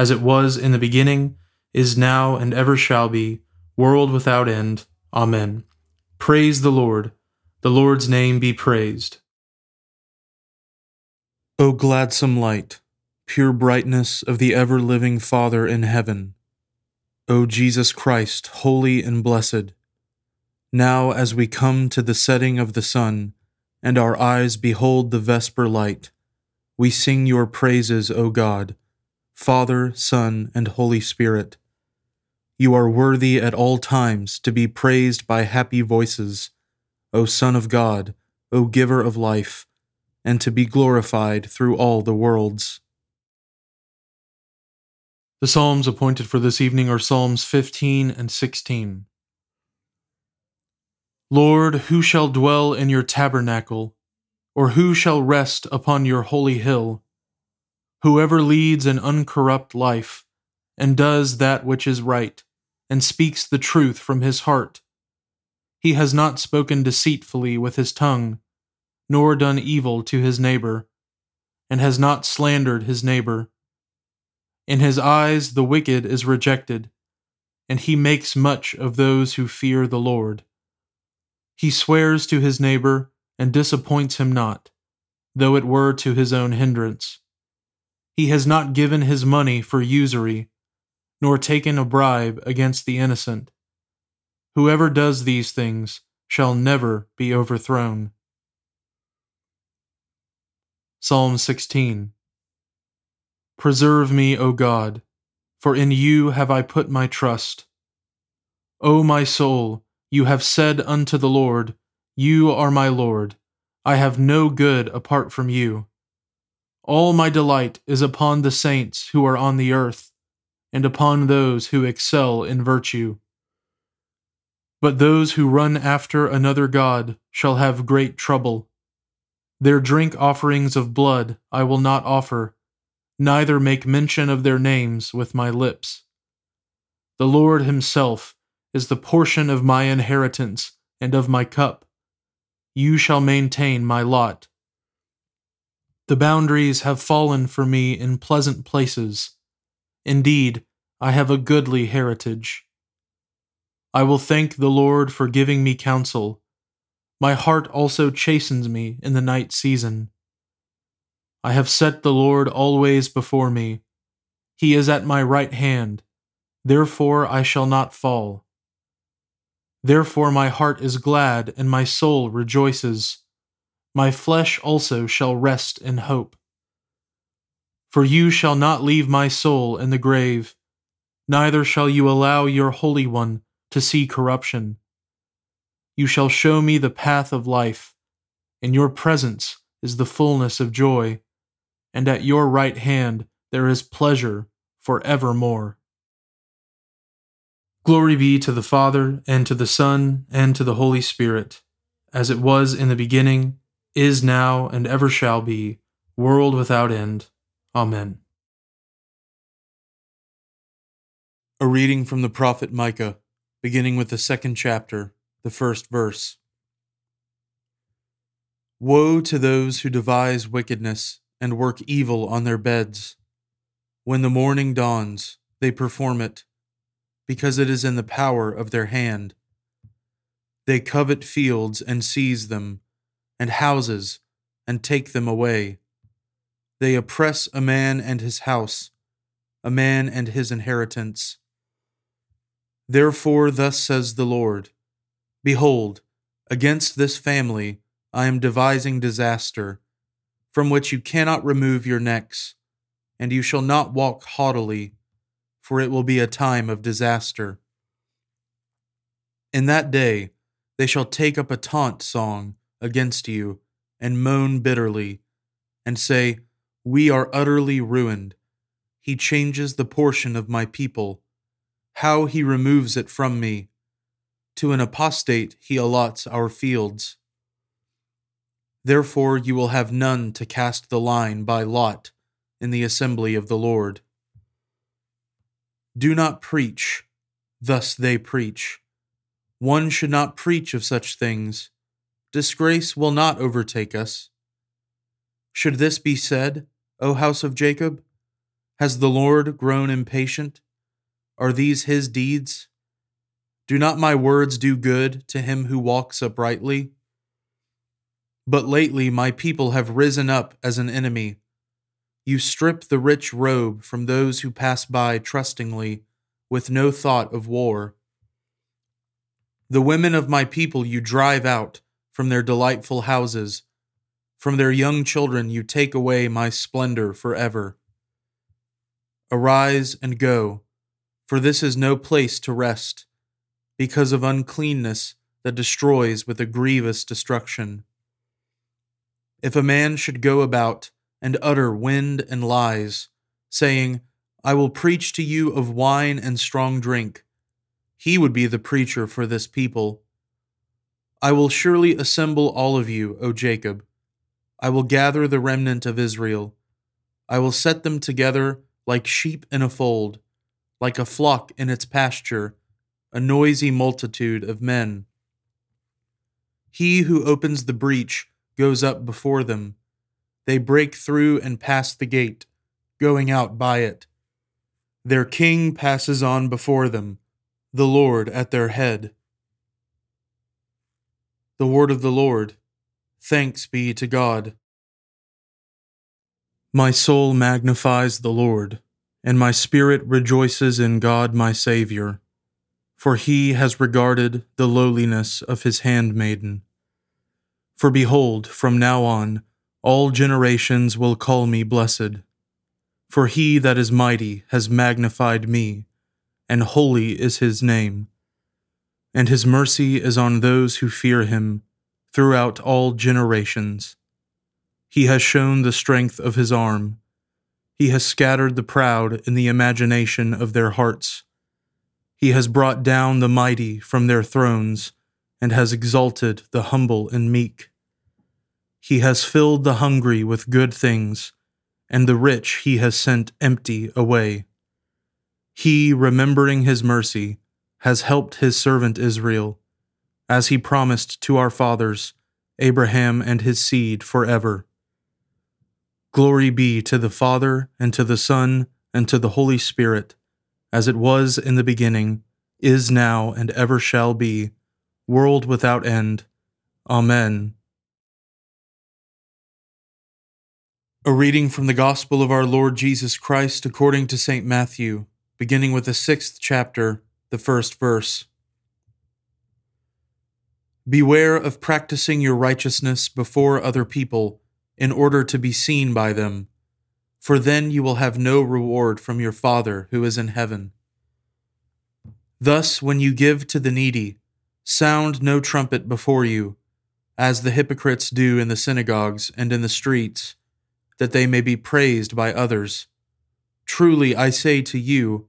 as it was in the beginning, is now, and ever shall be, world without end. Amen. Praise the Lord. The Lord's name be praised. O gladsome light, pure brightness of the ever living Father in heaven, O Jesus Christ, holy and blessed, now as we come to the setting of the sun, and our eyes behold the vesper light, we sing your praises, O God Father, Son, and Holy Spirit. You are worthy at all times to be praised by happy voices, O Son of God, O Giver of life, and to be glorified through all the worlds. The Psalms appointed for this evening are Psalms 15 and 16. Lord, who shall dwell in your tabernacle, or who shall rest upon your holy hill? Whoever leads an uncorrupt life, and does that which is right, and speaks the truth from his heart. He has not spoken deceitfully with his tongue, nor done evil to his neighbor, and has not slandered his neighbor. In his eyes the wicked is rejected, and he makes much of those who fear the Lord. He swears to his neighbor and disappoints him not, though it were to his own hindrance. He has not given his money for usury, nor taken a bribe against the innocent. Whoever does these things shall never be overthrown. Psalm 16 Preserve me, O God, for in you have I put my trust. O my soul, you have said unto the Lord, You are my Lord. I have no good apart from you. All my delight is upon the saints who are on the earth, and upon those who excel in virtue. But those who run after another God shall have great trouble. Their drink offerings of blood I will not offer, neither make mention of their names with my lips. The Lord Himself is the portion of my inheritance and of my cup. You shall maintain my lot. The boundaries have fallen for me in pleasant places. Indeed, I have a goodly heritage. I will thank the Lord for giving me counsel. My heart also chastens me in the night season. I have set the Lord always before me. He is at my right hand. Therefore I shall not fall. Therefore my heart is glad and my soul rejoices my flesh also shall rest in hope. For you shall not leave my soul in the grave, neither shall you allow your Holy One to see corruption. You shall show me the path of life. In your presence is the fullness of joy, and at your right hand there is pleasure for evermore. Glory be to the Father, and to the Son, and to the Holy Spirit, as it was in the beginning, is now, and ever shall be, world without end. Amen. A reading from the prophet Micah, beginning with the second chapter, the first verse. Woe to those who devise wickedness and work evil on their beds. When the morning dawns, they perform it, because it is in the power of their hand. They covet fields and seize them, and houses and take them away. They oppress a man and his house, a man and his inheritance. Therefore, thus says the Lord Behold, against this family I am devising disaster, from which you cannot remove your necks, and you shall not walk haughtily, for it will be a time of disaster. In that day they shall take up a taunt song against you, and moan bitterly, and say, we are utterly ruined. He changes the portion of my people. How he removes it from me. To an apostate he allots our fields. Therefore you will have none to cast the line by lot in the assembly of the Lord. Do not preach, thus they preach. One should not preach of such things. Disgrace will not overtake us. Should this be said, O house of Jacob? Has the Lord grown impatient? Are these his deeds? Do not my words do good to him who walks uprightly? But lately my people have risen up as an enemy. You strip the rich robe from those who pass by trustingly, with no thought of war. The women of my people you drive out from their delightful houses from their young children you take away my splendor forever. Arise and go, for this is no place to rest, because of uncleanness that destroys with a grievous destruction. If a man should go about and utter wind and lies, saying, I will preach to you of wine and strong drink, he would be the preacher for this people. I will surely assemble all of you, O Jacob I will gather the remnant of Israel. I will set them together like sheep in a fold, like a flock in its pasture, a noisy multitude of men. He who opens the breach goes up before them. They break through and pass the gate, going out by it. Their king passes on before them, the Lord at their head. The word of the Lord. Thanks be to God. My soul magnifies the Lord, and my spirit rejoices in God my Saviour, for he has regarded the lowliness of his handmaiden. For behold, from now on, all generations will call me blessed. For he that is mighty has magnified me, and holy is his name. And his mercy is on those who fear him throughout all generations. He has shown the strength of his arm. He has scattered the proud in the imagination of their hearts. He has brought down the mighty from their thrones and has exalted the humble and meek. He has filled the hungry with good things, and the rich he has sent empty away. He, remembering his mercy, has helped his servant Israel as he promised to our fathers, Abraham and his seed forever. Glory be to the Father, and to the Son, and to the Holy Spirit, as it was in the beginning, is now, and ever shall be, world without end. Amen. A reading from the Gospel of our Lord Jesus Christ according to St. Matthew, beginning with the sixth chapter, the first verse. Beware of practicing your righteousness before other people in order to be seen by them, for then you will have no reward from your Father who is in heaven. Thus, when you give to the needy, sound no trumpet before you, as the hypocrites do in the synagogues and in the streets, that they may be praised by others. Truly, I say to you,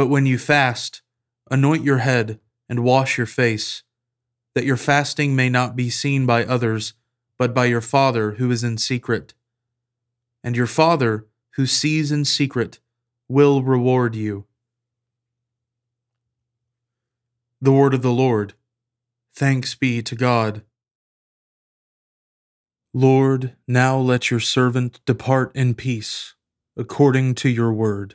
But when you fast, anoint your head and wash your face, that your fasting may not be seen by others, but by your Father who is in secret. And your Father, who sees in secret, will reward you. The word of the Lord. Thanks be to God. Lord, now let your servant depart in peace, according to your word.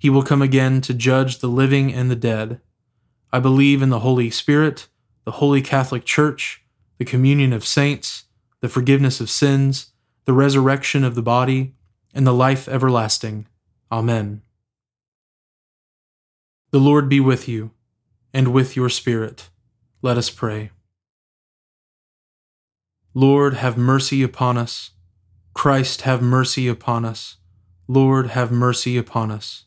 He will come again to judge the living and the dead. I believe in the Holy Spirit, the Holy Catholic Church, the communion of saints, the forgiveness of sins, the resurrection of the body, and the life everlasting. Amen. The Lord be with you and with your Spirit. Let us pray. Lord, have mercy upon us. Christ, have mercy upon us. Lord, have mercy upon us.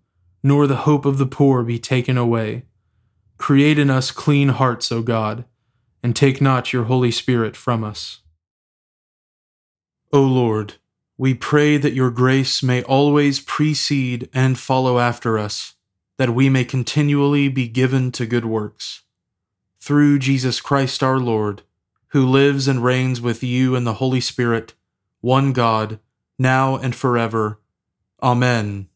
nor the hope of the poor be taken away. Create in us clean hearts, O God, and take not your Holy Spirit from us. O Lord, we pray that your grace may always precede and follow after us, that we may continually be given to good works. Through Jesus Christ our Lord, who lives and reigns with you in the Holy Spirit, one God, now and forever. Amen.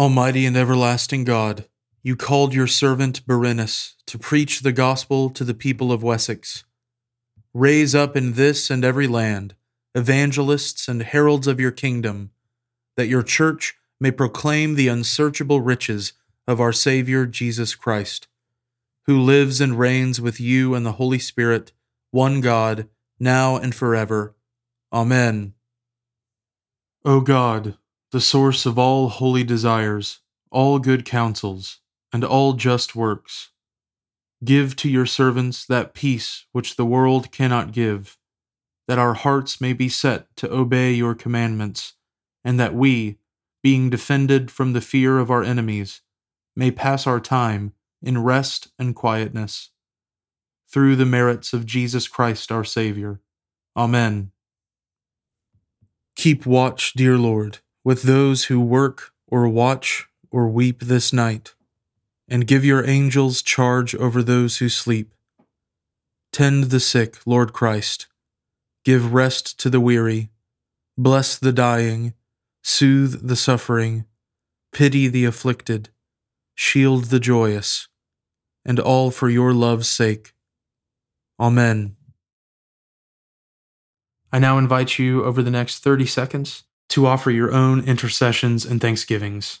Almighty and everlasting God, you called your servant Birinus to preach the gospel to the people of Wessex. Raise up in this and every land evangelists and heralds of your kingdom, that your church may proclaim the unsearchable riches of our Savior Jesus Christ, who lives and reigns with you and the Holy Spirit, one God, now and forever. Amen. O God, the source of all holy desires, all good counsels, and all just works. Give to your servants that peace which the world cannot give, that our hearts may be set to obey your commandments, and that we, being defended from the fear of our enemies, may pass our time in rest and quietness. Through the merits of Jesus Christ our Savior. Amen. Keep watch, dear Lord, with those who work or watch or weep this night and give your angels charge over those who sleep. Tend the sick, Lord Christ. Give rest to the weary. Bless the dying. Soothe the suffering. Pity the afflicted. Shield the joyous. And all for your love's sake. Amen. I now invite you over the next 30 seconds to offer your own intercessions and thanksgivings.